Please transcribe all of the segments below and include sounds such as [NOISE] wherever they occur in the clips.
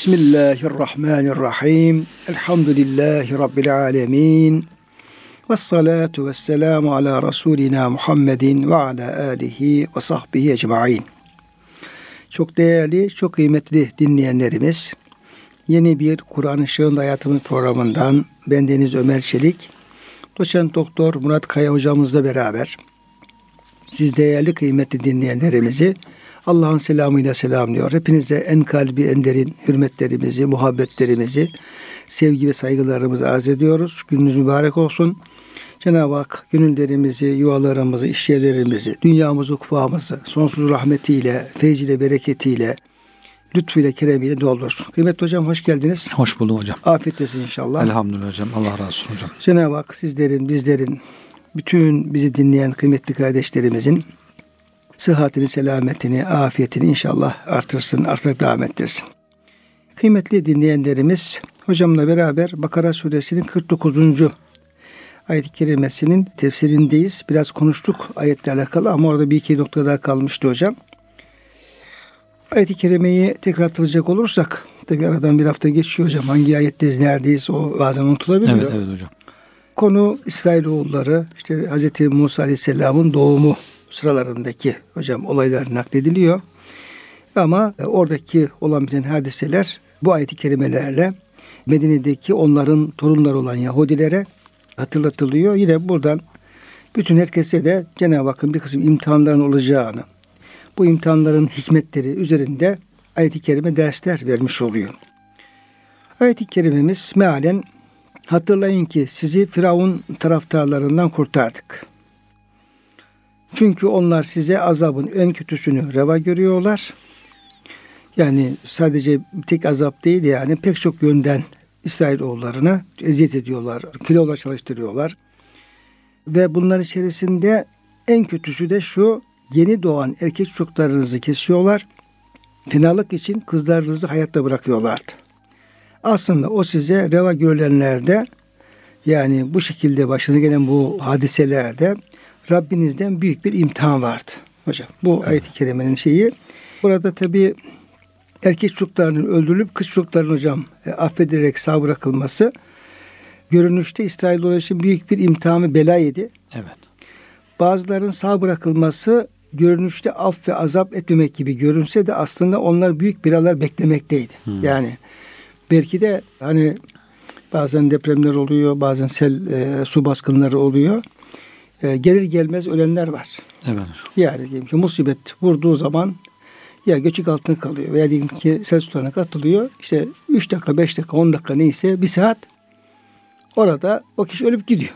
Bismillahirrahmanirrahim. Elhamdülillahi Rabbil alemin. Ve salatu ve selamu ala Resulina Muhammedin ve ala alihi ve sahbihi ecma'in. Çok değerli, çok kıymetli dinleyenlerimiz, yeni bir Kur'an Işığında Hayatımız programından ben Deniz Ömer Çelik, doçent doktor Murat Kaya hocamızla beraber siz değerli kıymetli dinleyenlerimizi Allah'ın selamıyla selamlıyor. Hepinize en kalbi en derin hürmetlerimizi, muhabbetlerimizi, sevgi ve saygılarımızı arz ediyoruz. Gününüz mübarek olsun. Cenab-ı Hak gönüllerimizi, yuvalarımızı, işyerlerimizi, dünyamızı, kupamızı sonsuz rahmetiyle, feyziyle, bereketiyle, lütfuyla, keremiyle doldursun. Kıymetli hocam hoş geldiniz. Hoş bulduk hocam. Afiyetlesin inşallah. Elhamdülillah hocam. Allah razı olsun hocam. Cenab-ı Hak sizlerin, bizlerin, bütün bizi dinleyen kıymetli kardeşlerimizin sıhhatini, selametini, afiyetini inşallah artırsın, artarak devam ettirsin. Kıymetli dinleyenlerimiz, hocamla beraber Bakara suresinin 49. ayet-i kerimesinin tefsirindeyiz. Biraz konuştuk ayetle alakalı ama orada bir iki nokta daha kalmıştı hocam. Ayet-i kerimeyi tekrar hatırlayacak olursak, tabi aradan bir hafta geçiyor hocam. Hangi ayetteyiz, neredeyiz o bazen unutulabiliyor. Evet, evet hocam. Konu İsrailoğulları, işte Hz. Musa Aleyhisselam'ın doğumu sıralarındaki hocam olaylar naklediliyor. Ama oradaki olan biten hadiseler bu ayet-i kerimelerle Medine'deki onların torunları olan Yahudilere hatırlatılıyor. Yine buradan bütün herkese de Cenab-ı Hakk'ın bir kısım imtihanların olacağını, bu imtihanların hikmetleri üzerinde ayet-i kerime dersler vermiş oluyor. Ayet-i kerimemiz mealen hatırlayın ki sizi Firavun taraftarlarından kurtardık. Çünkü onlar size azabın en kötüsünü reva görüyorlar. Yani sadece tek azap değil yani pek çok yönden İsrail oğullarına eziyet ediyorlar, kilolar çalıştırıyorlar. Ve bunların içerisinde en kötüsü de şu yeni doğan erkek çocuklarınızı kesiyorlar. Fenalık için kızlarınızı hayatta bırakıyorlardı. Aslında o size reva görülenlerde yani bu şekilde başınıza gelen bu hadiselerde Rabbinizden büyük bir imtihan vardı. Hocam bu evet. ayet-i kerimenin şeyi. Burada tabi erkek çocuklarının öldürülüp kız çocuklarının hocam e, affedilerek sağ bırakılması görünüşte İsrail için büyük bir imtihanı bela yedi. Evet. Bazıların sağ bırakılması görünüşte af ve azap etmemek gibi görünse de aslında onlar büyük belalar beklemekteydi. Hmm. Yani belki de hani bazen depremler oluyor, bazen sel e, su baskınları oluyor e, gelir gelmez ölenler var. Evet. Yani diyelim ki musibet vurduğu zaman ya göçük altına kalıyor veya diyelim ki sel sularına katılıyor. İşte 3 dakika, 5 dakika, 10 dakika neyse bir saat orada o kişi ölüp gidiyor.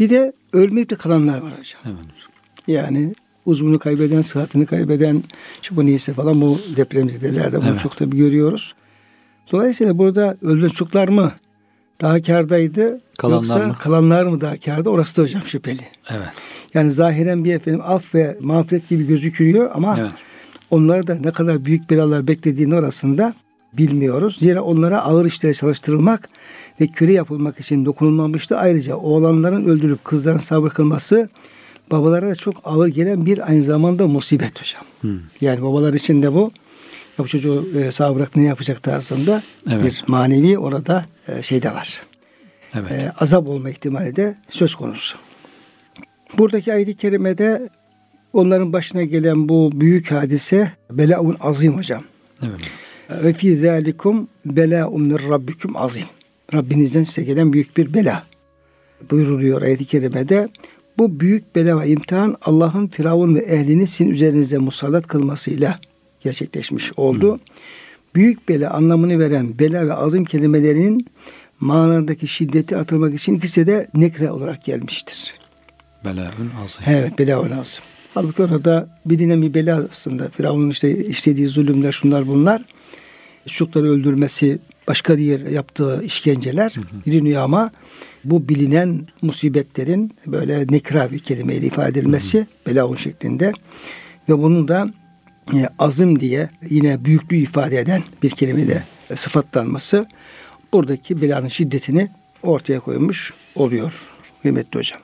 Bir de ölmeyip de kalanlar var hocam. Evet. Yani uzvunu kaybeden, sıhhatini kaybeden, şu bu neyse falan bu depremzedelerde bunu evet. çok tabii görüyoruz. Dolayısıyla burada öldüren çocuklar mı daha kardaydı kalanlar yoksa mı? kalanlar mı daha karda orası da hocam şüpheli. Evet. Yani zahiren bir efendim af ve mağfiret gibi gözüküyor ama evet. onları da ne kadar büyük belalar beklediğini orasında bilmiyoruz. Zira onlara ağır işlere çalıştırılmak ve köle yapılmak için dokunulmamıştı. Ayrıca oğlanların öldürülüp kızların sabır kılması babalara da çok ağır gelen bir aynı zamanda musibet hocam. Hmm. Yani babalar için de bu ya bu çocuğu e, sağ bırak ne yapacak tarzında evet. bir manevi orada e, şey de var. Evet. E, azap olma ihtimali de söz konusu. Buradaki ayet-i kerimede onların başına gelen bu büyük hadise belaun azim hocam. Evet. Ve fi zalikum belaun min rabbikum azim. Rabbinizden size gelen büyük bir bela. Buyuruluyor ayet-i kerimede. Bu büyük bela ve imtihan Allah'ın Firavun ve ehlini sizin üzerinize musallat kılmasıyla gerçekleşmiş oldu. Hı. Büyük bela anlamını veren bela ve azim kelimelerinin manalardaki şiddeti atılmak için ikisi de nekre olarak gelmiştir. Belaun azim. Evet belaun azim. Halbuki orada bilinen bir bela aslında. Firavun'un işte işlediği zulümler şunlar bunlar. Çocukları öldürmesi, başka diğer yaptığı işkenceler biliniyor ama bu bilinen musibetlerin böyle nekra bir kelimeyle ifade edilmesi belaun şeklinde ve bunu da e, azım diye yine büyüklüğü ifade eden bir kelimeyle sıfatlanması buradaki belanın şiddetini ortaya koymuş oluyor kıymetli hocam.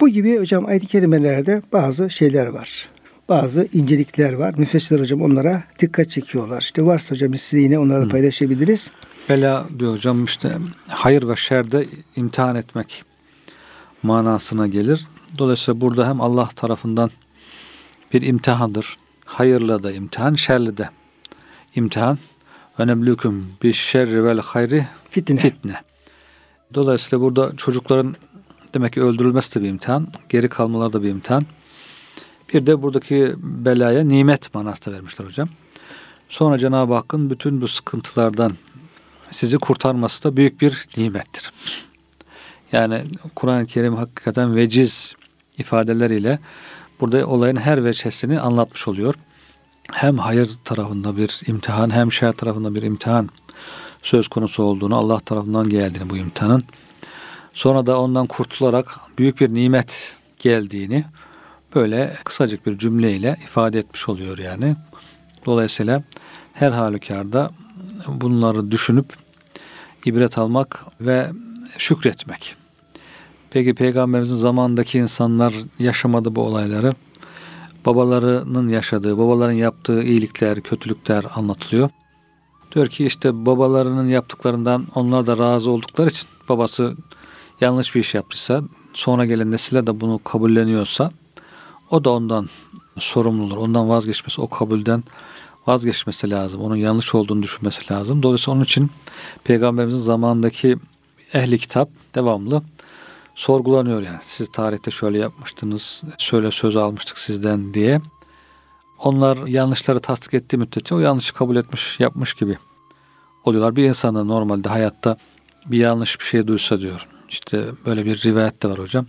Bu gibi hocam ayet-i kerimelerde bazı şeyler var. bazı incelikler var. Müfessirler hocam onlara dikkat çekiyorlar. İşte varsa hocam biz size yine onları paylaşabiliriz. Bela diyor hocam işte hayır ve şerde imtihan etmek manasına gelir. Dolayısıyla burada hem Allah tarafından bir imtihandır. Hayırla da imtihan, şerli de imtihan. Önemlüküm bir şerri vel hayri Fitne. fitne. Dolayısıyla burada çocukların demek ki öldürülmesi de bir imtihan. Geri kalmaları da bir imtihan. Bir de buradaki belaya nimet manası da vermişler hocam. Sonra Cenab-ı Hakk'ın bütün bu sıkıntılardan sizi kurtarması da büyük bir nimettir. Yani Kur'an-ı Kerim hakikaten veciz ifadeleriyle burada olayın her veçesini anlatmış oluyor. Hem hayır tarafında bir imtihan hem şer tarafında bir imtihan söz konusu olduğunu, Allah tarafından geldiğini bu imtihanın. Sonra da ondan kurtularak büyük bir nimet geldiğini böyle kısacık bir cümleyle ifade etmiş oluyor yani. Dolayısıyla her halükarda bunları düşünüp ibret almak ve şükretmek. Peki Peygamberimizin zamanındaki insanlar yaşamadı bu olayları. Babalarının yaşadığı, babaların yaptığı iyilikler, kötülükler anlatılıyor. Diyor ki işte babalarının yaptıklarından onlar da razı oldukları için babası yanlış bir iş yaptıysa sonra gelen nesiller de bunu kabulleniyorsa o da ondan sorumludur. Ondan vazgeçmesi, o kabulden vazgeçmesi lazım. Onun yanlış olduğunu düşünmesi lazım. Dolayısıyla onun için Peygamberimizin zamanındaki ehli kitap devamlı sorgulanıyor yani. Siz tarihte şöyle yapmıştınız, şöyle söz almıştık sizden diye. Onlar yanlışları tasdik ettiği müddetçe o yanlışı kabul etmiş, yapmış gibi oluyorlar. Bir insanın normalde hayatta bir yanlış bir şey duysa diyor. İşte böyle bir rivayet de var hocam.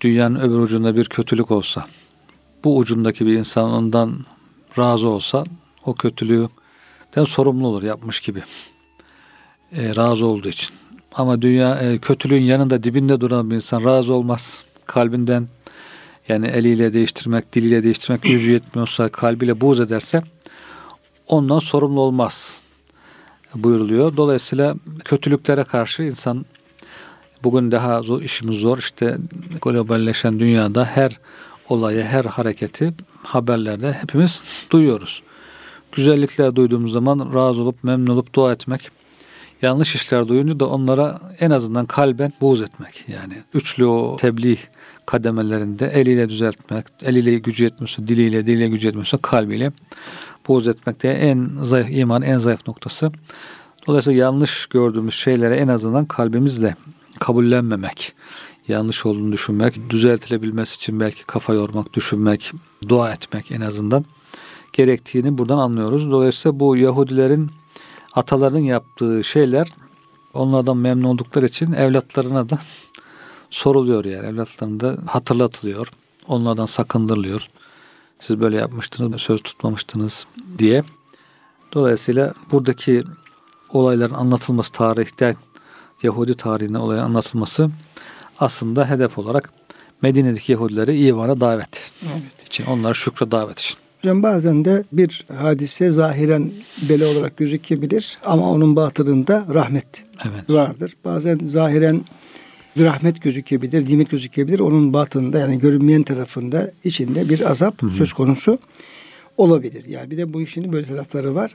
Dünyanın öbür ucunda bir kötülük olsa, bu ucundaki bir insan ondan razı olsa o kötülüğüden sorumlu olur yapmış gibi. E, razı olduğu için. Ama dünya e, kötülüğün yanında dibinde duran bir insan razı olmaz. Kalbinden yani eliyle değiştirmek, diliyle değiştirmek gücü yetmiyorsa, kalbiyle buğz ederse ondan sorumlu olmaz buyuruluyor. Dolayısıyla kötülüklere karşı insan bugün daha zor, işimiz zor. İşte globalleşen dünyada her olayı, her hareketi haberlerde hepimiz duyuyoruz. Güzellikler duyduğumuz zaman razı olup, memnun olup dua etmek. Yanlış işler duyunca da onlara en azından kalben buğz etmek. Yani üçlü o tebliğ kademelerinde eliyle düzeltmek, eliyle gücü yetmiyorsa, diliyle, diliyle gücü yetmiyorsa kalbiyle buğz etmek de en zayıf iman en zayıf noktası. Dolayısıyla yanlış gördüğümüz şeylere en azından kalbimizle kabullenmemek, yanlış olduğunu düşünmek, düzeltilebilmesi için belki kafa yormak, düşünmek, dua etmek en azından gerektiğini buradan anlıyoruz. Dolayısıyla bu Yahudilerin atalarının yaptığı şeyler onlardan memnun oldukları için evlatlarına da soruluyor yani. Evlatlarına da hatırlatılıyor. Onlardan sakındırılıyor. Siz böyle yapmıştınız, söz tutmamıştınız diye. Dolayısıyla buradaki olayların anlatılması tarihten Yahudi tarihine olayın anlatılması aslında hedef olarak Medine'deki Yahudileri imana davet evet. için, onları şükre davet için. Hocam bazen de bir hadise zahiren bela olarak gözükebilir ama onun batırında rahmet evet. vardır. Bazen zahiren bir rahmet gözükebilir, nimet gözükebilir. Onun batında yani görünmeyen tarafında içinde bir azap Hı-hı. söz konusu olabilir. Yani bir de bu işin böyle tarafları var.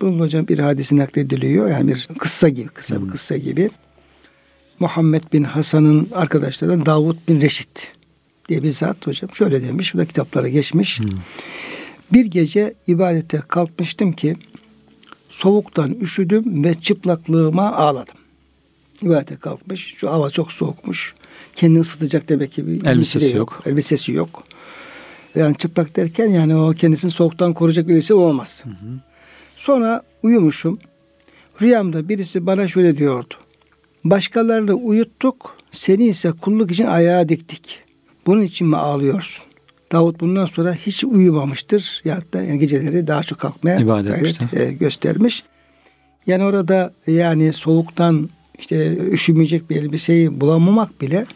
Bunun hocam bir hadisi naklediliyor. Yani bir kıssa gibi, kısa bir kıssa gibi. Muhammed bin Hasan'ın arkadaşlarından Davut bin Reşit diye bir zat hocam şöyle demiş. Şurada kitaplara geçmiş. Hı. Bir gece ibadete kalkmıştım ki soğuktan üşüdüm ve çıplaklığıma ağladım. İbadete kalkmış. Şu hava çok soğukmuş. Kendini ısıtacak demek ki bir elbisesi yok. yok. Elbisesi yok. Yani çıplak derken yani o kendisini soğuktan koruyacak bir elbise olmaz. Hı hı. Sonra uyumuşum. Rüyamda birisi bana şöyle diyordu. Başkalarını uyuttuk, seni ise kulluk için ayağa diktik. Bunun için mi ağlıyorsun? Davut bundan sonra hiç uyumamıştır. Ya da yani geceleri daha çok kalkmaya gayret e, göstermiş. Yani orada yani soğuktan işte üşümeyecek bir elbiseyi bulamamak bile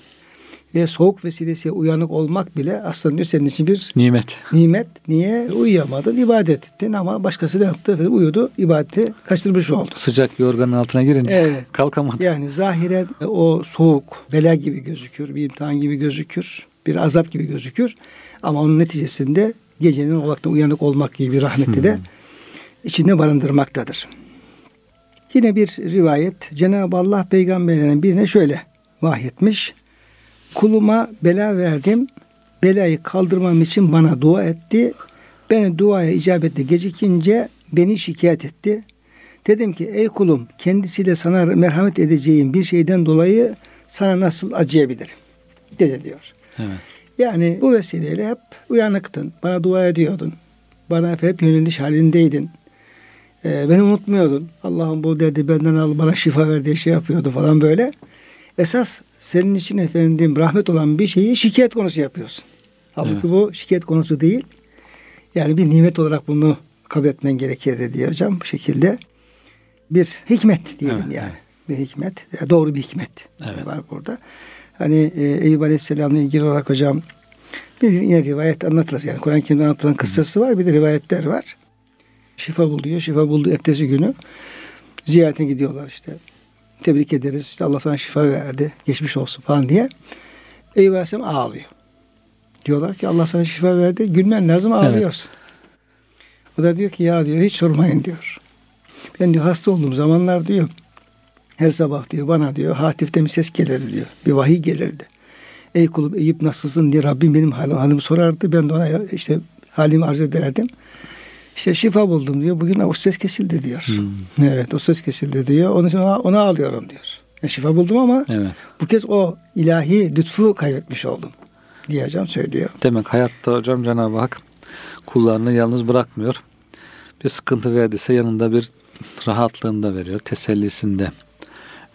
ve soğuk vesilesiyle uyanık olmak bile aslında diyor senin için bir nimet. Nimet. Niye? Uyuyamadın, ibadet ettin ama başkası da yaptı. Uyudu, ibadeti kaçırmış oldu. Sıcak yorganın altına girince evet. [LAUGHS] kalkamadı. Yani zahiren o soğuk, bela gibi gözükür, bir imtihan gibi gözükür, bir azap gibi gözükür. Ama onun neticesinde gecenin o vakti uyanık olmak gibi bir rahmeti de içinde barındırmaktadır. Yine bir rivayet Cenab-ı Allah peygamberlerinin birine şöyle vahyetmiş. Kuluma bela verdim. Belayı kaldırmam için bana dua etti. Beni duaya icabette gecikince beni şikayet etti. Dedim ki ey kulum kendisiyle sana merhamet edeceğim bir şeyden dolayı sana nasıl acıyabilirim? Dedi diyor. Evet. Yani bu vesileyle hep uyanıktın. Bana dua ediyordun. Bana hep yöneliş halindeydin. Ee, beni unutmuyordun. Allah'ım bu derdi benden al bana şifa ver diye şey yapıyordu falan böyle. Esas senin için efendim rahmet olan bir şeyi şikayet konusu yapıyorsun. Halbuki Evet. bu şikayet konusu değil. Yani bir nimet olarak bunu kabul etmen gerekirdi diye hocam bu şekilde. Bir hikmet diyelim Evet, yani. evet. Bir hikmet. Doğru bir hikmet Evet. var burada. Hani e, Eyüp Aleyhisselam'la ilgili olarak hocam bir yine rivayet anlatılır. Yani Kur'an-ı Kerim'de anlatılan kıssası var. Bir de rivayetler var. Şifa buluyor. Şifa buldu ertesi günü. Ziyarete gidiyorlar işte. Tebrik ederiz. İşte Allah sana şifa verdi. Geçmiş olsun falan diye. Eyüp Aleyhisselam ağlıyor. Diyorlar ki Allah sana şifa verdi. Gülmen lazım ağlıyorsun. O da diyor ki ya diyor hiç sormayın diyor. Ben diyor hasta olduğum zamanlar diyor her sabah diyor bana diyor hatifte bir ses gelirdi diyor. Bir vahiy gelirdi. Ey kulum Eyüp nasılsın diye Rabbim benim halim, halimi sorardı. Ben de ona işte halimi arz ederdim. İşte şifa buldum diyor. Bugün o ses kesildi diyor. Evet o ses kesildi diyor. Onun için ona, ona ağlıyorum diyor. Ya şifa buldum ama Evet. bu kez o ilahi lütfu kaybetmiş oldum diye hocam söylüyor. Demek hayatta hocam Cenab-ı Hak kullarını yalnız bırakmıyor. Bir sıkıntı verdiyse yanında bir rahatlığını da veriyor. Tesellisini de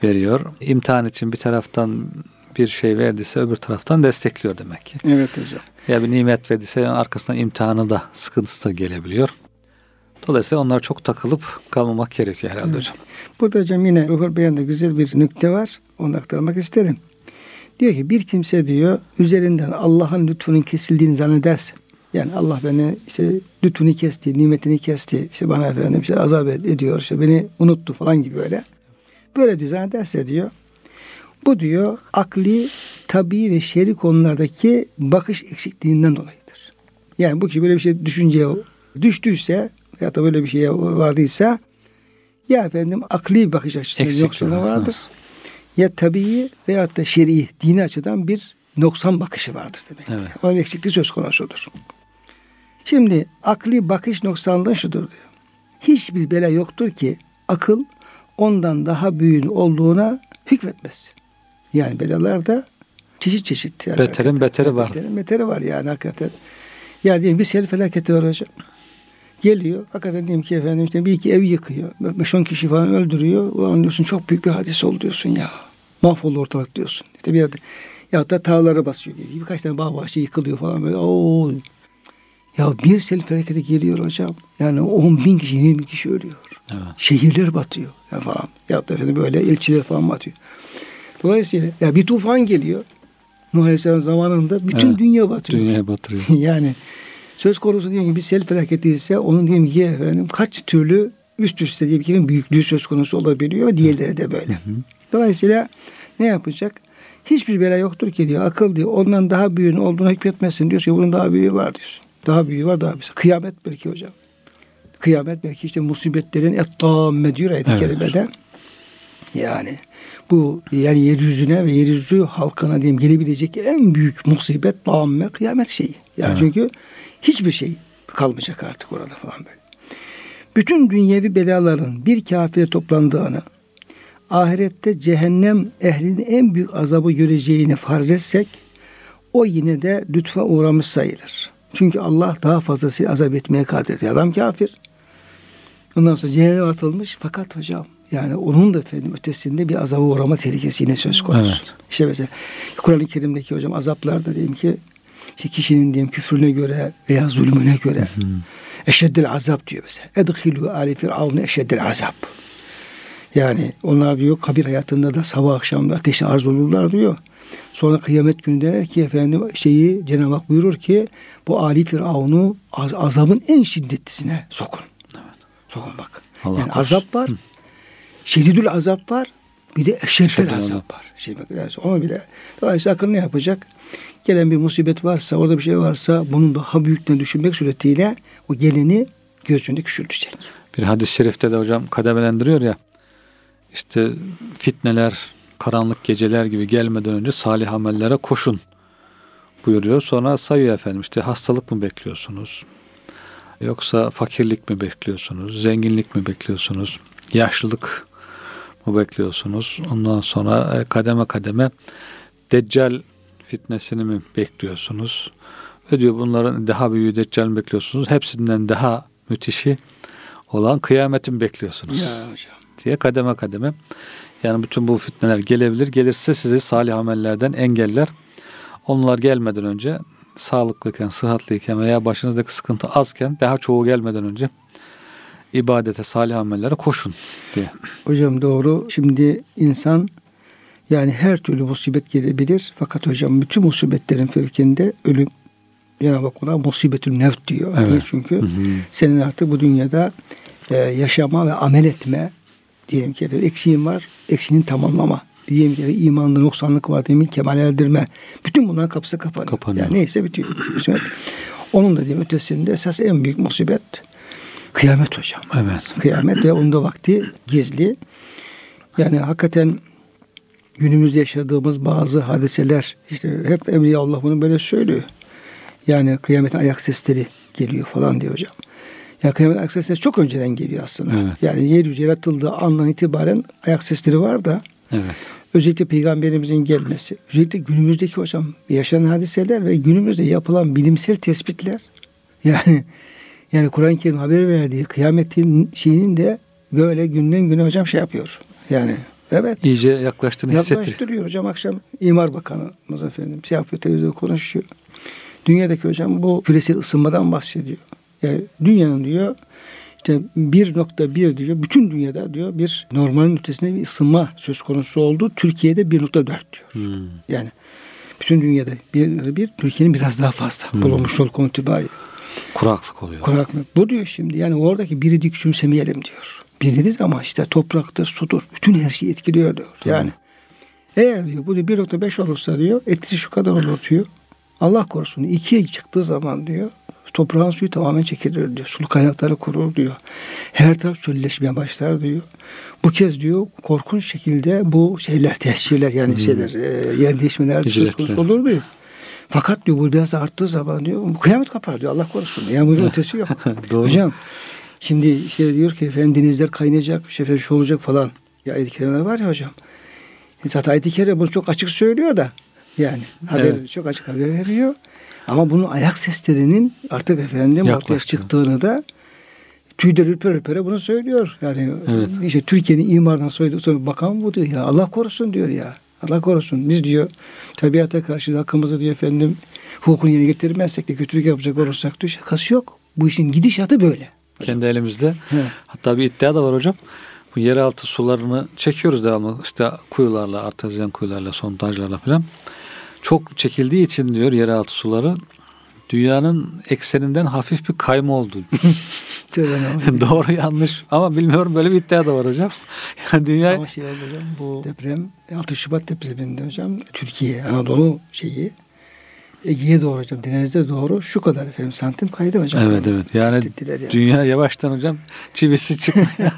veriyor. İmtihan için bir taraftan bir şey verdiyse öbür taraftan destekliyor demek ki. Evet hocam. Ya bir nimet verdiyse arkasından imtihanı da sıkıntısı da gelebiliyor. Dolayısıyla onlar çok takılıp kalmamak gerekiyor herhalde hocam. Burada hocam yine Ruhul Beyan'da güzel bir nükte var. Onu aktarmak isterim. Diyor ki bir kimse diyor üzerinden Allah'ın lütfunun kesildiğini zannederse yani Allah beni işte lütfunu kesti, nimetini kesti, işte bana efendim işte azap ed- ediyor, işte beni unuttu falan gibi böyle. Böyle diyor zannederse diyor. Bu diyor akli, tabii ve şer'i konulardaki bakış eksikliğinden dolayıdır. Yani bu kişi böyle bir şey düşünceye düştüyse ya da böyle bir şeye vardıysa ya efendim akli bakış açısından var. vardır. Ya tabii veyahut da şer'i, dini açıdan bir noksan bakışı vardır demek. Evet. Onun eksikliği söz konusudur. Şimdi akli bakış noksanlığı şudur diyor. Hiçbir bela yoktur ki akıl ondan daha büyüğün olduğuna hükmetmez. Yani belalar da çeşit çeşit. Yani Beterin beteri var. Beterin beteri var yani hakikaten. Ya diyelim bir sel felaketi var hocam. Geliyor. Hakikaten diyelim ki efendim işte bir iki ev yıkıyor. Beş on kişi falan öldürüyor. Ulan diyorsun çok büyük bir hadise oldu diyorsun ya. Mahvoldu ortalık diyorsun. İşte bir yerde ya da tağları basıyor. Diye. Birkaç tane bağ bahçe yıkılıyor falan böyle. Oo. Ya bir sel felaketi geliyor hocam. Yani 10 bin kişi, 20 bin kişi ölüyor. Evet. Şehirler batıyor ya falan. Ya da efendim böyle elçiler falan batıyor. Dolayısıyla ya bir tufan geliyor. Nuh Aleyhisselam zamanında bütün Evet. dünya batıyor. Dünyaya [LAUGHS] batırıyor. yani söz konusu diyelim ki bir sel felaketi ise onun diyelim ki efendim kaç türlü üst üste diyelim ki büyüklüğü söz konusu olabiliyor. Diğerleri de böyle. Dolayısıyla ne yapacak? Hiçbir bela yoktur ki diyor. Akıl diyor. Ondan daha büyüğün olduğuna hükmetmesin diyor. ki bunun daha büyüğü var diyorsun. Daha büyüğü var daha büyüğü. Kıyamet belki hocam. Kıyamet belki işte musibetlerin ettamme diyor ayet-i Evet. kerimede. Yani bu yani yeryüzüne ve yeryüzü halkına diyeyim gelebilecek en büyük musibet tamme kıyamet şeyi. Yani Evet. çünkü hiçbir şey kalmayacak artık orada falan böyle. Bütün dünyevi belaların bir kafire toplandığını, ahirette cehennem ehlinin en büyük azabı göreceğini farz etsek, o yine de lütfa uğramış sayılır. Çünkü Allah daha fazlası azap etmeye kadir. Adam kafir. Ondan sonra cehenneme atılmış fakat hocam yani onun da efendim ötesinde bir azaba uğrama tehlikesi yine söz konusu. Evet. İşte mesela Kur'an-ı Kerim'deki hocam azaplarda diyelim ki işte kişinin diyelim küfrüne göre veya zulmüne göre eşeddel azap diyor mesela. Edhilu ali firavun eşeddel azap. Yani onlar diyor kabir hayatında da sabah akşam da ateşe arz olurlar diyor. Sonra kıyamet günü der ki efendim şeyi Cenab-ı Hak buyurur ki bu Ali Firavun'u az- azabın en şiddetlisine sokun. Sokun bak. Allah yani korusun. azap var. Şedidül azap var. Bir de Eşeddel azap var. Şimdi biraz onu bile. Dolayısıyla akıl ne yapacak? Gelen bir musibet varsa, orada bir şey varsa bunun daha büyüklerini düşünmek suretiyle o geleni gözünde küçültecek. Bir hadis-i şerifte de hocam kademelendiriyor ya. İşte fitneler, karanlık geceler gibi gelmeden önce salih amellere koşun buyuruyor. Sonra sayıyor efendim işte hastalık mı bekliyorsunuz? Yoksa fakirlik mi bekliyorsunuz? Zenginlik mi bekliyorsunuz? Yaşlılık mı bekliyorsunuz? Ondan sonra e, kademe kademe Deccal fitnesini mi bekliyorsunuz? Ve diyor bunların daha büyüğü Deccal bekliyorsunuz? Hepsinden daha müthişi olan kıyametin bekliyorsunuz Ya hocam. Diye kademe kademe. Yani bütün bu fitneler gelebilir. Gelirse sizi salih amellerden engeller. Onlar gelmeden önce sağlıklıyken, sıhhatliyken veya başınızdaki sıkıntı azken daha çoğu gelmeden önce ibadete, salih amellere koşun diye. Hocam doğru. Şimdi insan yani her türlü musibet gelebilir. Fakat hocam bütün musibetlerin fevkinde ölüm Cenab-ı Hak ona musibetül nevt diyor. Evet. Niye? Çünkü Hı hı. senin artık bu dünyada e, yaşama ve amel etme diyelim ki efendim, eksiğin var, eksiğini tamamlama. Diyelim ki efendim, imanda noksanlık var, diyelim kemal erdirme. Bütün bunların kapısı kapanıyor. Kapanıyor. Yani neyse bitiyor. Onun da diyeyim ötesinde esas en büyük musibet kıyamet hocam. Evet. Kıyamet ve onun da vakti gizli. Yani hakikaten günümüzde yaşadığımız bazı hadiseler işte hep Evliya Allah bunu böyle söylüyor. Yani kıyametin ayak sesleri geliyor falan diyor hocam. Yani kıyametin ayak sesleri çok önceden geliyor aslında. Evet. Yani yeryüzü yaratıldığı andan itibaren ayak sesleri var da Evet. özellikle peygamberimizin gelmesi, özellikle günümüzdeki hocam yaşanan hadiseler ve günümüzde yapılan bilimsel tespitler [LAUGHS] yani yani Kur'an-ı Kerim haber verdiği kıyametin şeyinin de böyle günden güne hocam şey yapıyor. Yani evet. İyice yaklaştığını hissettiriyor. Yaklaştırıyor hocam akşam İmar Bakanımız efendim şey yapıyor televizyonda konuşuyor. Dünyadaki hocam bu küresel ısınmadan bahsediyor. Yani dünyanın diyor işte 1.1 diyor bütün dünyada diyor bir normalin ötesinde bir ısınma söz konusu oldu. Türkiye'de 1.4 diyor. Hmm. Yani bütün dünyada bir, bir Türkiye'nin biraz daha fazla Hmm. bulunmuş ol itibariyle. Kuraklık oluyor. Kuraklık. Bu diyor şimdi yani oradaki biri dik küçümsemeyelim diyor. Bir dediğiniz ama işte topraktır, sudur. Bütün her şeyi etkiliyor diyor. Yani eğer diyor bu diyor 1.5 olursa diyor etkisi şu kadar olur diyor. Allah korusun ikiye çıktığı zaman diyor toprağın suyu tamamen çekilir diyor. Sulu kaynakları kurur diyor. Her taraf çölleşmeye başlar diyor. Bu kez diyor korkunç şekilde bu şeyler tesirler yani şeyler e, yer değişmeler söz konusu olur diyor. Fakat diyor bu biraz arttığı zaman diyor kıyamet kapar diyor Allah korusun. Yani bunun [LAUGHS] ötesi yok. Doğru. Hocam şimdi işte diyor ki efendim denizler kaynayacak, şefer şu olacak falan. Ya ayet-i kerimeler var ya hocam. Zaten ayet-i kerime bunu çok açık söylüyor da yani haber Evet. çok açık haber veriyor. Ama bunun ayak seslerinin artık efendim ortaya Yaklaştı. çıktığını da tüyler ürper ürpere bunu söylüyor. Yani Evet. işte Türkiye'nin imardan soyduğu sonra bakan bu diyor ya Allah korusun diyor ya. Allah korusun. Biz diyor tabiata karşı hakkımızı diyor efendim hukukunu yerine getirmezsek de kötülük yapacak olursak diyor şakası yok. Bu işin gidişatı böyle. Kendi elimizde. He. Hatta bir iddia da var hocam. Bu yeraltı sularını çekiyoruz devamlı. İşte kuyularla, artezyen kuyularla, sondajlarla falan. Çok çekildiği için diyor yeraltı suları dünyanın ekseninden hafif bir kayma oldu. [LAUGHS] [LAUGHS] Doğru yanlış ama bilmiyorum böyle bir iddia da var hocam. [LAUGHS] Yani dünya Ama şey oldu hocam bu deprem 6 Şubat depreminde hocam Türkiye Anadolu şeyi Ege'ye doğru hocam denize doğru şu kadar efendim santim kaydı hocam. Evet evet yani yani. dünya yavaştan hocam çivisi çıkmaya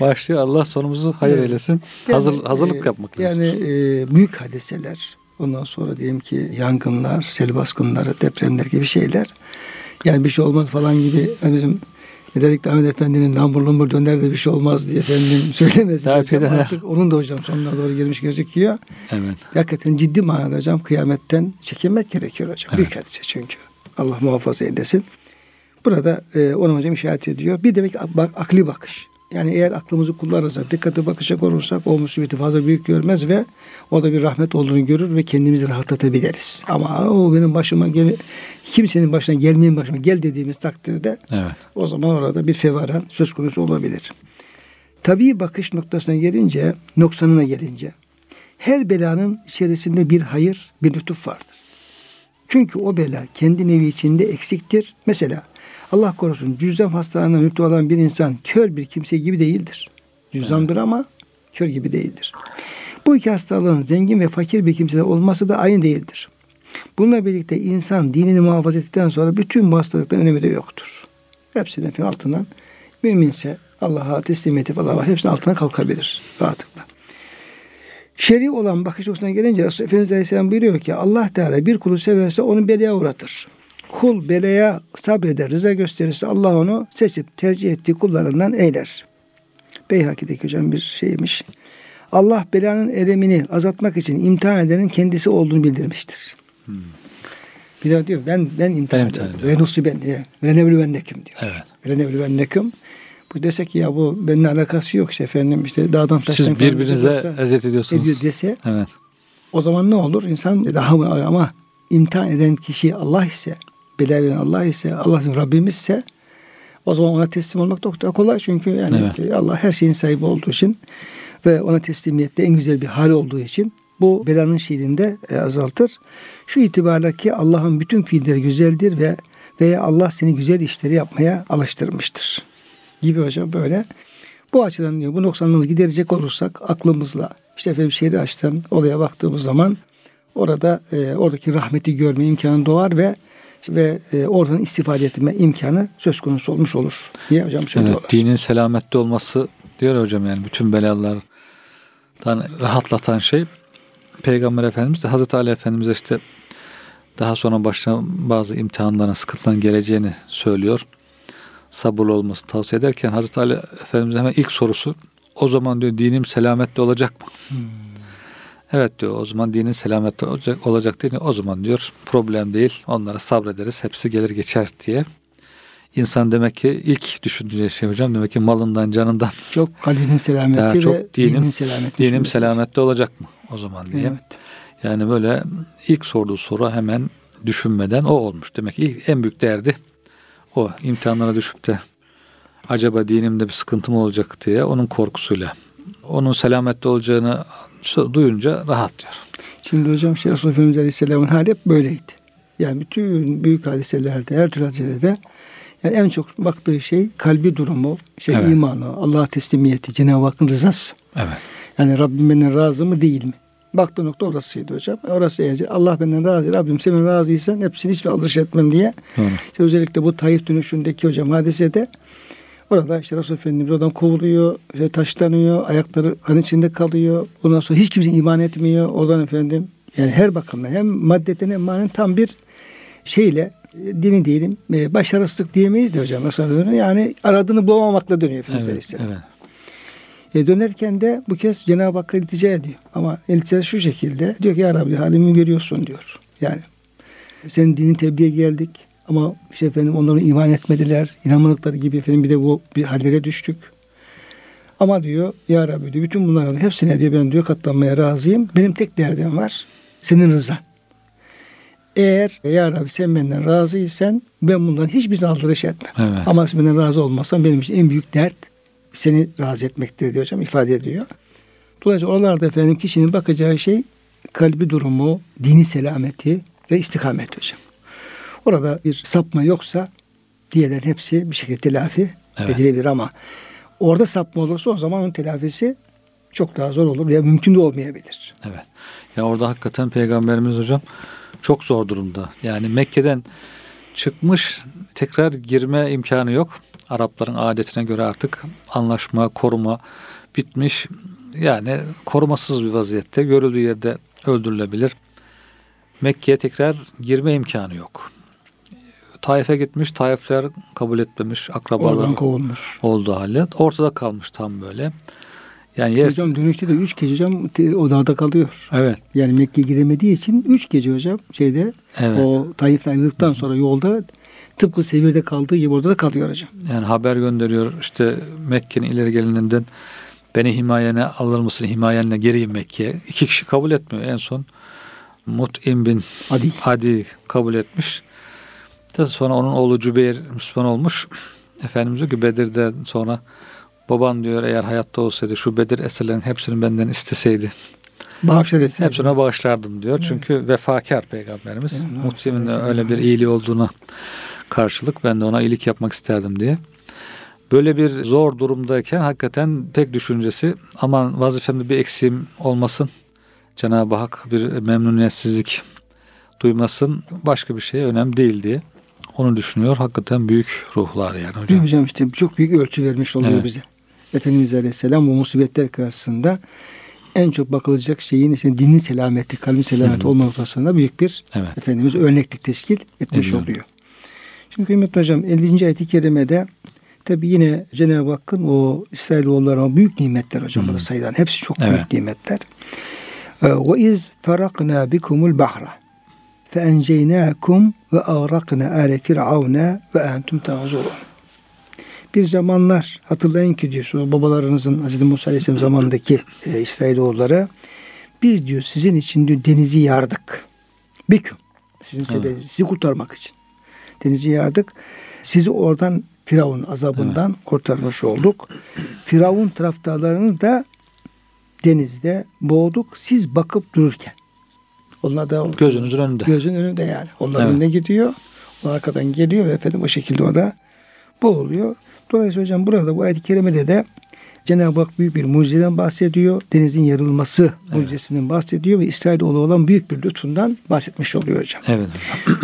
başlıyor. Allah sonumuzu hayır Evet. eylesin. Yani, Hazır, hazırlık e, yapmak lazım. Yani e, büyük hadiseler ondan sonra diyelim ki yangınlar, sel baskınları, depremler gibi şeyler. Yani bir şey olmaz falan gibi hani bizim ne dedik de Ahmet Efendi'nin lambur lumbur döner de bir şey olmaz diye efendim [LAUGHS] söylemez. Hocam. Artık onun da hocam sonuna doğru gelmiş gözüküyor. Evet. Hakikaten ciddi manada hocam kıyametten çekinmek gerekiyor hocam. Evet. Büyük hadise çünkü. Allah muhafaza eylesin. Burada e, ona hocam işaret ediyor. Bir demek bak, akli bakış. Yani eğer aklımızı kullanırsak, dikkate bakacak olursak o musibeti fazla büyük görmez ve o da bir rahmet olduğunu görür ve kendimizi rahatlatabiliriz. Ama o benim başıma gel kimsenin başına gelmeyen başıma gel dediğimiz takdirde Evet. o zaman orada bir fevaran söz konusu olabilir. Tabii bakış noktasına gelince, noksanına gelince her belanın içerisinde bir hayır, bir lütuf vardır. Çünkü o bela kendi nevi içinde eksiktir. Mesela Allah korusun cüzdan hastalığına müptela olan bir insan kör bir kimse gibi değildir. Cüzdandır ama Kör gibi değildir. Bu iki hastalığın zengin ve fakir bir kimsede olması da aynı değildir. Bununla birlikte insan dinini muhafaza ettikten sonra bütün bu hastalıkların önemi de yoktur. Hepsinin altından müminse Allah'a teslimiyeti falan var. Hepsinin altına kalkabilir rahatlıkla. Şer'i olan bakış açısına gelince Resulullah Efendimiz Aleyhisselam buyuruyor ki Allah Teala bir kulu severse onu belaya uğratır. Kul belaya sabreder, rıza gösterirse Allah onu seçip tercih ettiği kullarından eyler. Beyhaki'deki hocam bir şeymiş. Allah belanın elemini azaltmak için imtihan edenin kendisi olduğunu bildirmiştir. Hmm. Bir daha diyor ben ben imtihan ben ederim. Ve nusu ben diye. Ve nevlüvennekim diyor. Evet. Ve nevlüvennekim. Bu desek ya bu benimle alakası yok işte efendim işte dağdan taştan. Siz birbirinize eziyet ediyorsunuz. Ediyor dese. Evet. O zaman ne olur? İnsan daha ama imtihan eden kişi Allah ise, veren Allah ise, Allah'ın Rabbimiz ise o zaman ona teslim olmak çok daha kolay. Çünkü yani evet. Allah her şeyin sahibi olduğu için ve ona teslimiyette en güzel bir hal olduğu için bu belanın şiirinde e, azaltır. Şu itibarla ki Allah'ın bütün fiilleri güzeldir ve veya Allah seni güzel işleri yapmaya alıştırmıştır. Gibi hocam böyle. Bu açıdan diyor bu noksanlığı giderecek olursak aklımızla işte efendim şehri açtan olaya baktığımız zaman orada e, oradaki rahmeti görme imkanı doğar ve ve e, oradan istifade etme imkanı söz konusu olmuş olur diye hocam söylüyorlar. Evet, dinin selamette olması diyor hocam yani bütün belalardan rahatlatan şey Peygamber Efendimiz de Hazreti Ali Efendimiz'e işte daha sonra başına bazı imtihanların, sıkıntıların geleceğini söylüyor. Sabırlı olması tavsiye ederken Hazreti Ali Efendimiz hemen ilk sorusu o zaman diyor dinim selamette olacak mı? Hmm. Evet diyor o zaman dinin selamette olacak, olacak değil o zaman diyor problem değil onlara sabrederiz hepsi gelir geçer diye. İnsan demek ki ilk düşündüğü şey hocam demek ki malından canından çok kalbinin selameti daha çok ve dinim, dinin selameti dinim selamette olacak mı o zaman diye. Evet. Yani böyle ilk sorduğu soru hemen düşünmeden o olmuş. Demek ki ilk en büyük derdi o imtihanlara düşüp de acaba dinimde bir sıkıntı mı olacak diye onun korkusuyla onun selamette olacağını duyunca rahat diyor. Şimdi hocam şey Resulullah Efendimiz Aleyhisselam'ın hali hep böyleydi. Yani bütün büyük hadiselerde, her türlü hadiselerde yani en çok baktığı şey kalbi durumu, şey evet. imanı, Allah'a teslimiyeti, Cenab-ı Hakk'ın rızası. Evet. Yani Rabbim benden razı mı değil mi? Baktığı nokta orasıydı hocam. Orası eğer Allah benden razı, Rabbim sen razıysan hepsini hiçbir alış etmem diye. İşte özellikle bu Taif dönüşündeki hocam hadisede orada işte Resul Efendimiz oradan kovuluyor, işte taşlanıyor, ayakları kan içinde kalıyor. Ondan sonra hiç kimse iman etmiyor. Oradan efendim yani her bakımdan hem maddeten hem manen tam bir şeyle dini diyelim e, başarısızlık diyemeyiz de hocam dönüyor? Yani aradığını bulamamakla dönüyor Efendimiz evet, Aleyhisselam. Evet. E dönerken de bu kez Cenab-ı Hakk'a iltica ediyor. Ama iltica şu şekilde diyor ki ya Rabbi halimi görüyorsun diyor. Yani senin dinin tebliğe geldik ama işte efendim onları iman etmediler. inanmadıkları gibi efendim bir de bu bir hallere düştük. Ama diyor ya Rabbi diyor bütün bunların hepsine diyor ben diyor katlanmaya razıyım. Benim tek derdim var. Senin rızan. Eğer ya Rabbi sen benden razıysan ben bundan hiçbir aldırış etmem. Evet. Ama benden razı olmazsan benim için en büyük dert seni razı etmektir diyor hocam ifade ediyor. Dolayısıyla oralarda efendim kişinin bakacağı şey kalbi durumu, dini selameti ve istikamet hocam. Orada bir sapma yoksa diğerlerin hepsi bir şekilde telafi evet. edilebilir ama orada sapma olursa o zaman onun telafisi çok daha zor olur veya mümkün de olmayabilir. Evet. Ya orada hakikaten peygamberimiz hocam çok zor durumda. Yani Mekke'den çıkmış tekrar girme imkanı yok. Arapların adetine göre artık anlaşma, koruma bitmiş. Yani korumasız bir vaziyette görüldüğü yerde öldürülebilir. Mekke'ye tekrar girme imkanı yok. Taif'e gitmiş, Taifler kabul etmemiş, akrabalar kovulmuş. olduğu halde ortada kalmış tam böyle. Yani yer... Hocam dönüşte de üç gece hocam o dağda kalıyor. Evet. Yani Mekke'ye giremediği için üç gece hocam şeyde evet. o Taif'ten ayrıldıktan sonra yolda tıpkı Sevir'de kaldığı gibi orada da kalıyor hocam. Yani haber gönderiyor işte Mekke'nin ileri gelininden beni himayene alır mısın himayenle geleyim Mekke'ye. İki kişi kabul etmiyor en son. Mut'im bin Adi. Adi kabul etmiş. Sonra onun oğlu Cübeyr Müslüman olmuş. Efendimiz diyor ki Bedir'den sonra baban diyor eğer hayatta olsaydı şu Bedir eserlerin hepsini benden isteseydi. Bağışla deseydi. Hepsine bağışlardım diyor. Evet. Çünkü vefakar peygamberimiz. Evet, Muhtemelen öyle bir iyiliği olduğuna karşılık ben de ona iyilik yapmak isterdim diye. Böyle bir zor durumdayken hakikaten tek düşüncesi aman vazifemde bir eksiğim olmasın. Cenab-ı Hak bir memnuniyetsizlik duymasın. Başka bir şey önemli değil diye. Onu düşünüyor. Hakikaten büyük ruhlar yani hocam. Hocam, hocam işte çok büyük ölçü vermiş oluyor Evet. bize. Efendimiz Aleyhisselam bu musibetler karşısında en çok bakılacak şeyin işte dinin selameti, kalbin selameti Hı. olma noktasında büyük bir Evet. Efendimiz örneklik teşkil etmiş Ediyor. oluyor. Şimdi kıymetli hocam 50. ayet-i kerimede tabi yine Cenab-ı Hakk'ın o İsrailoğullarına büyük nimetler hocam burada sayılan. Hepsi çok Evet. büyük nimetler. Ee, Ve iz ferakna bikumul bahra ağrakna ale firavuna ve entum tanzurun. Bir zamanlar hatırlayın ki diyor şu babalarınızın Hz. Musa Aleyhisselam zamanındaki e, İsrailoğulları biz diyor sizin için diyor denizi yardık. Biküm. Sizin Evet. sebebiniz, sizi kurtarmak için. Denizi yardık. Sizi oradan Firavun azabından kurtarmış olduk. Firavun taraftarlarını da denizde boğduk. Siz bakıp dururken. Onlar da Gözünüzün önünde. gözün önünde yani. Onlar Evet. önüne gidiyor. O arkadan geliyor ve efendim o şekilde o da boğuluyor. Dolayısıyla hocam burada bu ayet-i kerimede de Cenab-ı Hak büyük bir mucizeden bahsediyor. Denizin yarılması mucizesinden bahsediyor ve İsrailoğlu olan büyük bir lütfundan bahsetmiş oluyor hocam. Evet.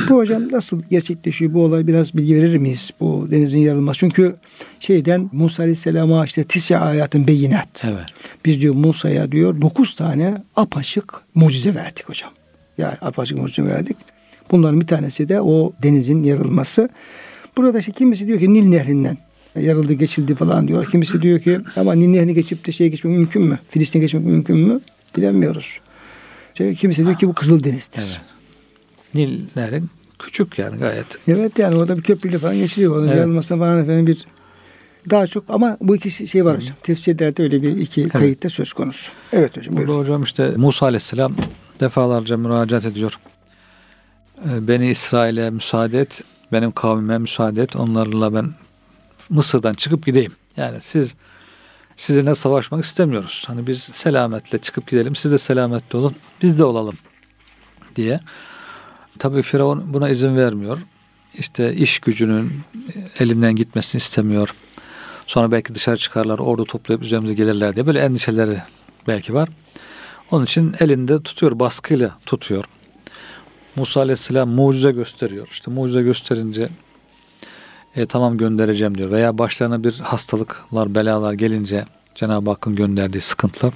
bu hocam nasıl gerçekleşiyor bu olay biraz bilgi verir miyiz bu denizin yarılması? Çünkü şeyden Musa Aleyhisselam'a işte tisya ayatın beyinat. Evet. Biz diyor Musa'ya diyor 9 tane apaçık mucize verdik hocam. Yani apaçık mucize verdik. Bunların bir tanesi de o denizin yarılması. Burada işte kimisi diyor ki Nil Nehri'nden yarıldı geçildi falan diyor. Kimisi diyor ki ama Nil Nehri'ni geçip de şey geçmek mümkün mü? Filistin'e geçmek mümkün mü? Bilemiyoruz. İşte kimisi diyor ki bu Kızıl Deniz'dir. Evet. Nillerin küçük yani gayet. Evet yani orada bir köprüyle falan geçiliyor. Onun Evet. yarılmasına falan efendim bir daha çok ama bu iki şey var hocam. Tefsirlerde öyle bir iki kayıtta söz konusu. Evet hocam Burada buyurun. hocam işte Musa Aleyhisselam defalarca müracaat ediyor. Ee, Beni İsrail'e müsaade et, benim kavmime müsaade et. Onlarla ben Mısır'dan çıkıp gideyim. Yani siz sizinle savaşmak istemiyoruz. Hani biz selametle çıkıp gidelim. Siz de selametle olun. Biz de olalım diye. Tabii Firavun buna izin vermiyor. İşte iş gücünün elinden gitmesini istemiyor. Sonra belki dışarı çıkarlar, ordu toplayıp üzerimize gelirler diye böyle endişeleri belki var. Onun için elinde tutuyor, baskıyla tutuyor. Musa Aleyhisselam mucize gösteriyor. İşte mucize gösterince e, tamam göndereceğim diyor. Veya başlarına bir hastalıklar, belalar gelince Cenab-ı Hakk'ın gönderdiği sıkıntılar.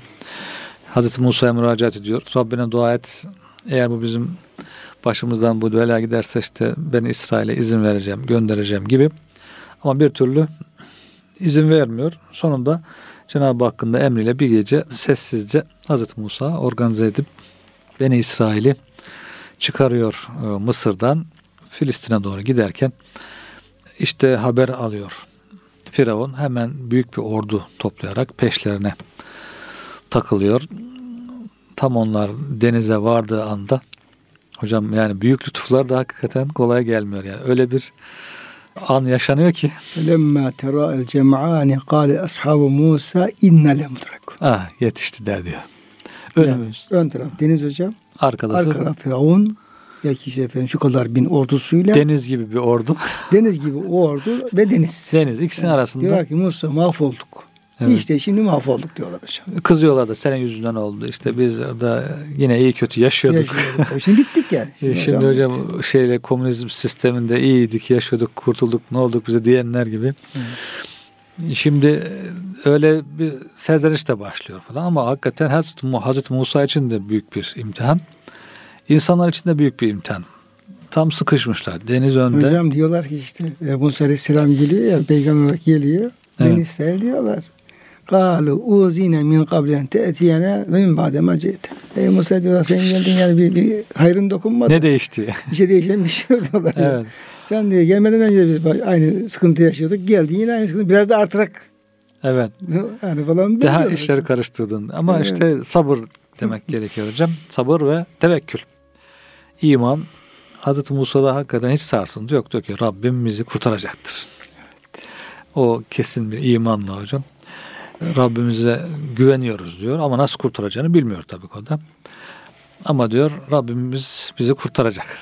Hazreti Musa'ya müracaat ediyor. Rabbine dua et. Eğer bu bizim başımızdan bu bela giderse işte ben İsrail'e izin vereceğim, göndereceğim gibi. Ama bir türlü izin vermiyor. Sonunda Cenab-ı Hakk'ın da emriyle bir gece sessizce Hazreti Musa organize edip Beni İsrail'i çıkarıyor e, Mısır'dan Filistin'e doğru giderken işte haber alıyor. Firavun hemen büyük bir ordu toplayarak peşlerine takılıyor. Tam onlar denize vardığı anda hocam yani büyük lütuflar da hakikaten kolay gelmiyor yani. Öyle bir an yaşanıyor ki Lemma tera el cem'ani kâle ashabu Musa inna lemudrakun. ah yetişti der diyor. Yani Önümüz, ön taraf deniz hocam. arkadası Arka taraf Firavun. Belki işte efendim şu kadar bin ordusuyla deniz gibi bir ordu. deniz gibi o ordu ve deniz. Deniz ikisinin arasında Diyorlar ki Musa mahvolduk. Evet. İşte şimdi mahvolduk diyorlar hocam. kızıyorlar da senin yüzünden oldu. İşte biz da yine iyi kötü yaşıyorduk. Yaşıyoruz. Tabii Şimdi bittik yani. Şimdi, Şimdi hocam şeyle komünizm sisteminde iyiydik, yaşıyorduk, kurtulduk, ne olduk bize diyenler gibi. Şimdi öyle bir serzeniş de başlıyor falan ama hakikaten Hazreti, Mu- Hazreti Musa için de büyük bir imtihan. İnsanlar için de büyük bir imtihan. Tam sıkışmışlar. Deniz önde. Hocam diyorlar ki işte e, Musa Aleyhisselam geliyor ya peygamber olarak geliyor. Evet. Beni İsrail diyorlar. Kalu uzine min kablen te'tiyene ve min ba'de ma ci'te. Ey Musa diyorlar sen geldin yani bir, bir hayrın dokunmadı. ne değişti? Bir şey değişen bir şey yok diyorlar. [LAUGHS] evet. Sen diyor gelmeden önce biz aynı sıkıntı yaşıyorduk. Geldin yine aynı sıkıntı. Biraz da artarak Evet. [LAUGHS] yani falan. Daha işleri hocam. karıştırdın. Ama Evet. işte sabır demek gerekiyor hocam. Sabır ve tevekkül. İman Hazreti Musa'da hakikaten hiç sarsıntı yok. Diyor ki Rabbim bizi kurtaracaktır. O kesin bir imanla hocam. Rabbimize güveniyoruz diyor ama nasıl kurtaracağını bilmiyor tabii o da. Ama diyor Rabbimiz bizi kurtaracak.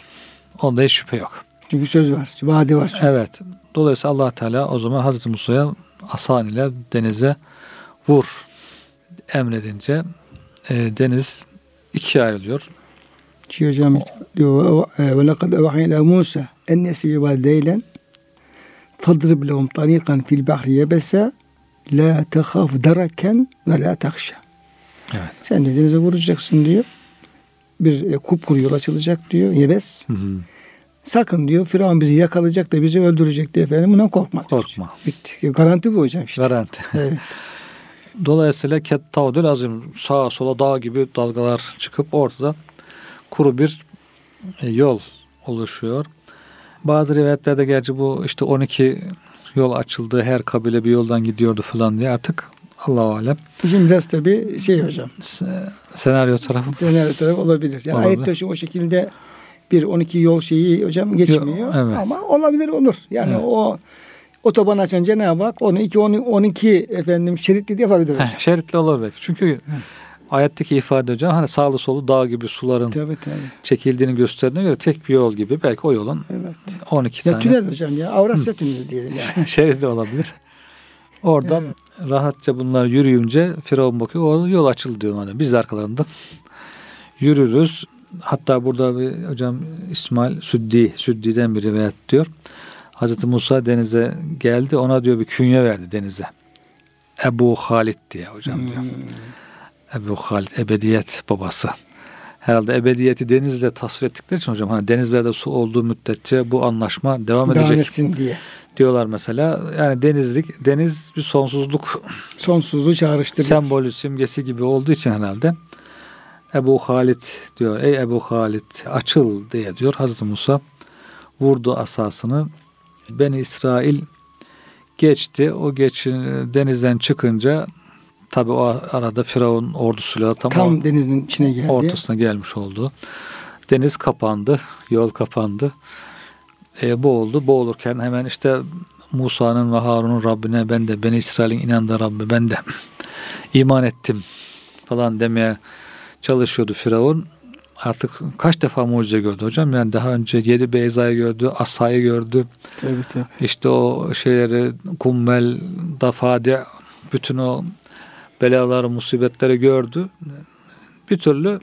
Onda hiç şüphe yok. Çünkü söz var. Vaadi var. Çünkü. Evet. Dolayısıyla Allah Teala o zaman Hazreti Musa'ya asan ile denize vur emredince e, deniz ikiye ayrılıyor. Şey hocam diyor ve lekad ila Musa en nesi bi leylen fadrib lehum tariqan fil bahri yebese la tehaf deraken ve la tahşa. Evet. Sen diyor denize vuracaksın diyor. Bir e, kupkuru yol açılacak diyor. Yebes. Hı hı. Sakın diyor Firavun bizi yakalayacak da bizi öldürecek diye efendim bundan korkma. diyor. Korkma. Bitti. Garanti bu hocam işte. Garanti. [LAUGHS] Evet. [LAUGHS] Dolayısıyla Kettavdül Azim sağa sola dağ gibi dalgalar çıkıp ortada kuru bir e, yol oluşuyor. Bazı rivayetlerde gerçi bu işte 12 yol açıldı her kabile bir yoldan gidiyordu falan diye artık Allahu alem Şimdi biraz tabii şey hocam. se- senaryo tarafı senaryo tarafı olabilir. Yani Olabilir. ayette o şekilde bir 12 yol şeyi hocam geçmiyor. Yo, evet. Ama olabilir olur. Yani Evet. o otoban açan Cenab-ı Hak onu 2 12 efendim şeritli de yapabilir hocam. Heh, şeritli olur belki. Çünkü ayetteki ifade hocam hani sağlı solu dağ gibi suların Tabii tabii. çekildiğini gösterdiğine göre tek bir yol gibi belki o yolun Evet. 12 Ya tane tünel hocam ya. Avrasya tüneli diyelim yani. [LAUGHS] şeridi olabilir. Oradan rahatça bunlar yürüyünce Firavun bakıyor o yol açıldı diyor madem. Biz de arkalarından yürürüz. Hatta burada bir hocam İsmail Süddi, Süddi'den bir rivayet diyor. Hazreti Musa denize geldi ona diyor bir künye verdi denize. Ebu Halid diye hocam diyor. Hmm. Ebu Halid ebediyet babası. Herhalde ebediyeti denizle tasvir ettikleri için hocam hani denizlerde su olduğu müddetçe bu anlaşma devam Devam edecek etsin diye. diyorlar mesela. Yani denizlik deniz bir sonsuzluk Sonsuzluğu çağrıştırıyor. sembolü simgesi gibi olduğu için herhalde Ebu Halid diyor. Ey Ebu Halid açıl diye diyor. Hazreti Musa vurdu asasını. Beni İsrail geçti. O geçin denizden çıkınca tabi o arada Firavun ordusuyla tam, Tam o denizin içine geldi. ortasına gelmiş oldu. Deniz kapandı. Yol kapandı. E, boğuldu. Boğulurken hemen işte Musa'nın ve Harun'un Rabbine ben de Beni İsrail'in inandığı Rabbi ben de [LAUGHS] iman ettim falan demeye çalışıyordu Firavun. Artık kaç defa mucize gördü hocam? Yani daha önce yedi beyzayı gördü, asayı gördü. Tabii tabii. İşte o şeyleri kummel, dafade bütün o belaları, musibetleri gördü. Bir türlü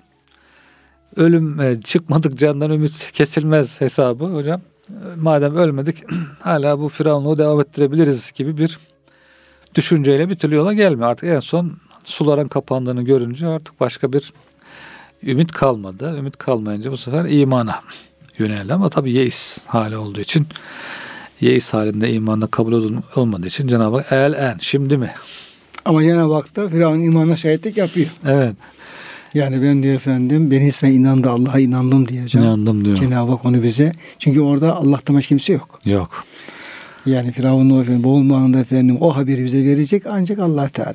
ölüm e, çıkmadık candan ümit kesilmez hesabı hocam. Madem ölmedik [CLEARS THROAT] hala bu firavunluğu devam ettirebiliriz gibi bir düşünceyle bir türlü yola gelmiyor. Artık en son suların kapandığını görünce artık başka bir ümit kalmadı. Ümit kalmayınca bu sefer imana yöneldi ama tabii yeis hali olduğu için yeis halinde imanda kabul ol- olmadığı için Cenab-ı Hak el en şimdi mi? Ama Cenab-ı Hak da Firavun imanına şahitlik yapıyor. Evet. Yani ben diyor efendim ben ise inandı Allah'a inandım diyeceğim. İnandım diyor. Cenab-ı Hak onu bize çünkü orada Allah'tan başka kimse yok. Yok. Yani Firavun'un o efendim boğulma anında efendim o haberi bize verecek ancak Allah Teala.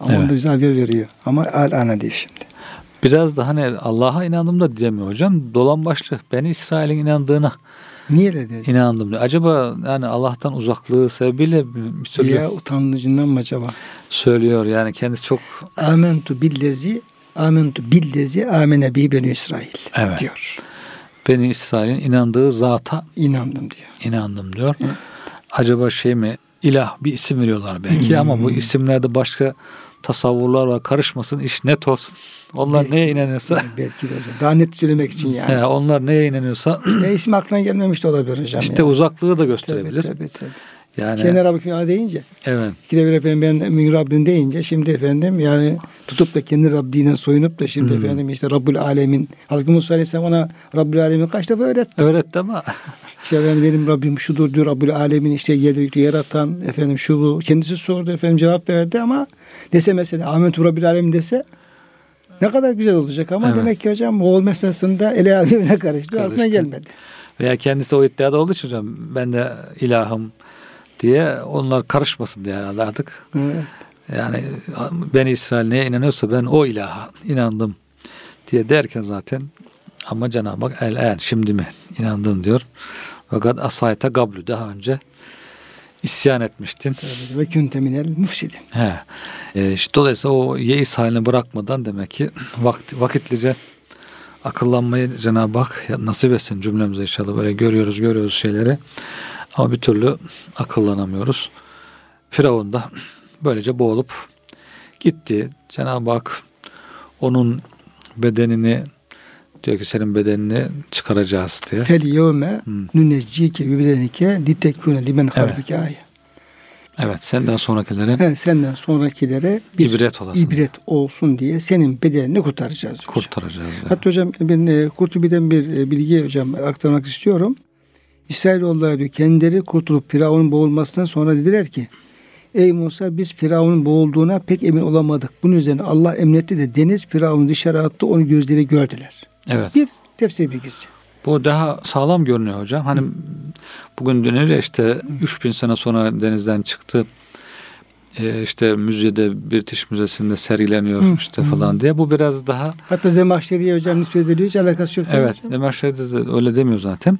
Ama Evet. onda bize haber veriyor. Ama al ana değil şimdi. Biraz da hani Allah'a inandım da diyemiyor hocam. Dolan başlı. Ben İsrail'in inandığına Niye öyle dedi? inandım diyor. Acaba yani Allah'tan uzaklığı sebebiyle bir türlü Ya utanıcından mı acaba? söylüyor. Yani kendisi çok Amentu billezi amentu billezi amene bi beni İsrail Evet. diyor. Beni İsrail'in inandığı zata İnandım diyor. inandım diyor. Evet. Acaba şey mi ilah bir isim veriyorlar belki ama Hmm. bu isimlerde başka tasavvurlar var karışmasın iş net olsun. Onlar Belki. neye inanıyorsa Belki de hocam. Daha net söylemek için yani. he, onlar neye inanıyorsa [CLEARS THROAT] ya ismi aklına gelmemiş de olabilir hocam. işte ya. uzaklığı da Tabii gösterebilir. tabii tabii. Yani Kendine Rabbim deyince evet. İkide bir efendim ben min Rabbim deyince şimdi efendim yani tutup da kendi Rabbinden soyunup da şimdi Hmm. efendim işte Rabbül Alemin Hazreti Musa Aleyhisselam ona Rabbül Alemin kaç defa öğretti. Öğretti ama [LAUGHS] İşte ben benim Rabbim şudur diyor Rabbül Alemin işte yeri yaratan efendim şu bu kendisi sordu efendim cevap verdi ama dese mesela Ahmet Rabbül Alemin dese ne kadar güzel olacak ama Evet. demek ki hocam oğul esnasında ele alemine [LAUGHS] karıştı, aklına Karıştı. gelmedi. veya kendisi o iddiada olduğu için hocam ben de ilahım diye onlar karışmasın diye herhalde artık. Evet. Yani ben İsrail neye inanıyorsa ben o ilaha inandım diye derken zaten ama Cenab-ı Hak el en şimdi mi inandın diyor. Fakat asayta gablu daha önce isyan etmiştin. Ve künte minel mufsidin. He. E, işte dolayısıyla o yeis halini bırakmadan demek ki vakit, vakitlice akıllanmayı Cenab-ı Hak nasip etsin cümlemize inşallah böyle görüyoruz görüyoruz şeyleri ama bir türlü akıllanamıyoruz. Firavun da böylece boğulup gitti. Cenab-ı Hak onun bedenini diyor ki senin bedenini çıkaracağız diye. Fel yevme nüneccike bi bedenike litekune limen Evet. halfike ayet. Evet senden sonrakilere He, senden sonrakilere bir ibret olasın. ibret olsun diye senin bedenini kurtaracağız. hocam. Kurtaracağız. diye. Hatta hocam ben e, Kurtubi'den bir e, bilgi hocam aktarmak istiyorum. İsrailoğulları diyor kendileri kurtulup Firavun'un boğulmasından sonra dediler ki Ey Musa biz Firavun'un boğulduğuna pek emin olamadık. Bunun üzerine Allah emretti de deniz Firavun'u dışarı attı onu gözleri gördüler. Evet. Bir tefsir bilgisi. Bu daha sağlam görünüyor hocam. Hani bugün dönüyor ya işte 3000 sene sonra denizden çıktı. Ee, işte müzede British Müzesi'nde sergileniyor Hı, işte hı. falan diye. Bu biraz daha Hatta Zemahşeri'ye hocam nispet ediliyor hiç alakası yok. evet? Demirşehir'de de öyle demiyor zaten.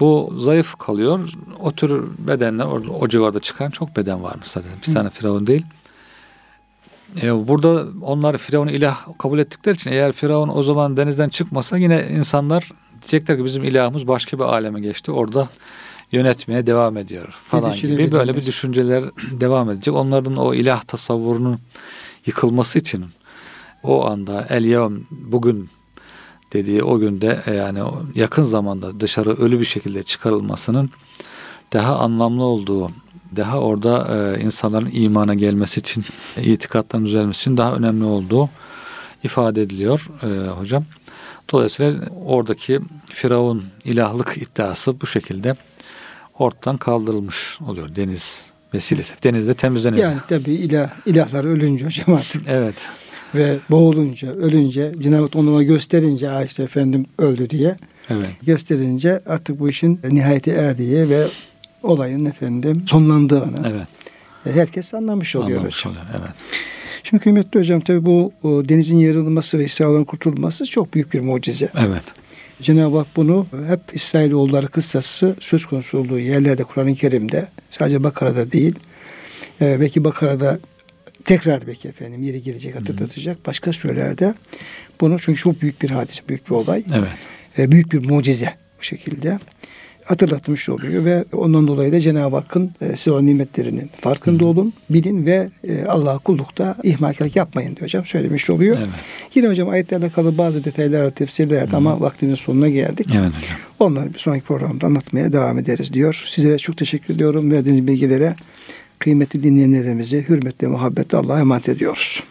Bu zayıf kalıyor. O tür bedenler orada, o civarda çıkan çok beden varmış zaten. Bir Hı. tane Firavun değil. Ee, burada onlar Firavun'u ilah kabul ettikleri için eğer Firavun o zaman denizden çıkmasa yine insanlar diyecekler ki bizim ilahımız başka bir aleme geçti. Orada yönetmeye devam ediyor falan gibi düşünebilirler. böyle bir düşünceler [CLEARS THROAT] devam edecek. Onların o ilah tasavvurunun yıkılması için o anda el yevm bugün dediği o günde e, yani yakın zamanda dışarı ölü bir şekilde çıkarılmasının daha anlamlı olduğu, daha orada e, insanların imana gelmesi için, [LAUGHS] itikatların düzelmesi için daha önemli olduğu ifade ediliyor e, hocam. Dolayısıyla oradaki Firavun ilahlık [LAUGHS] iddiası bu şekilde ortadan kaldırılmış oluyor deniz vesilesi. Denizde temizleniyor. Yani tabii ilah, ilahlar ölünce hocam [LAUGHS] artık Evet. ve boğulunca, ölünce Cenab-ı onlara gösterince "Aa işte efendim öldü diye Evet. gösterince artık bu işin nihayete erdiği ve olayın efendim sonlandığını Evet. herkes anlamış oluyor Anlamış hocam. oluyor. Evet. Şimdi kıymetli hocam tabii bu denizin yarılması ve İsrail'in kurtulması çok büyük bir mucize. Evet. Cenab-ı Hak bunu hep İsrailoğulları kıssası söz konusu olduğu yerlerde Kur'an-ı Kerim'de sadece Bakara'da değil e, belki Bakara'da tekrar belki efendim yeri gelecek hatırlatacak başka surelerde bunu çünkü çok büyük bir hadise büyük bir olay Evet. e, büyük bir mucize bu şekilde hatırlatmış oluyor ve ondan dolayı da Cenab-ı Hakk'ın e, size o nimetlerinin farkında olun, bilin ve e, Allah'a kullukta ihmalkarlık yapmayın diyor hocam söylemiş oluyor. Evet. Yine hocam ayetlerle alakalı bazı detaylar, tefsirler ama vaktimizin sonuna geldik. Evet hocam. Onları bir sonraki programda anlatmaya devam ederiz diyor. Sizlere çok teşekkür ediyorum. Verdiğiniz bilgilere kıymetli dinleyenlerimizi hürmetle, muhabbetle Allah'a emanet ediyoruz.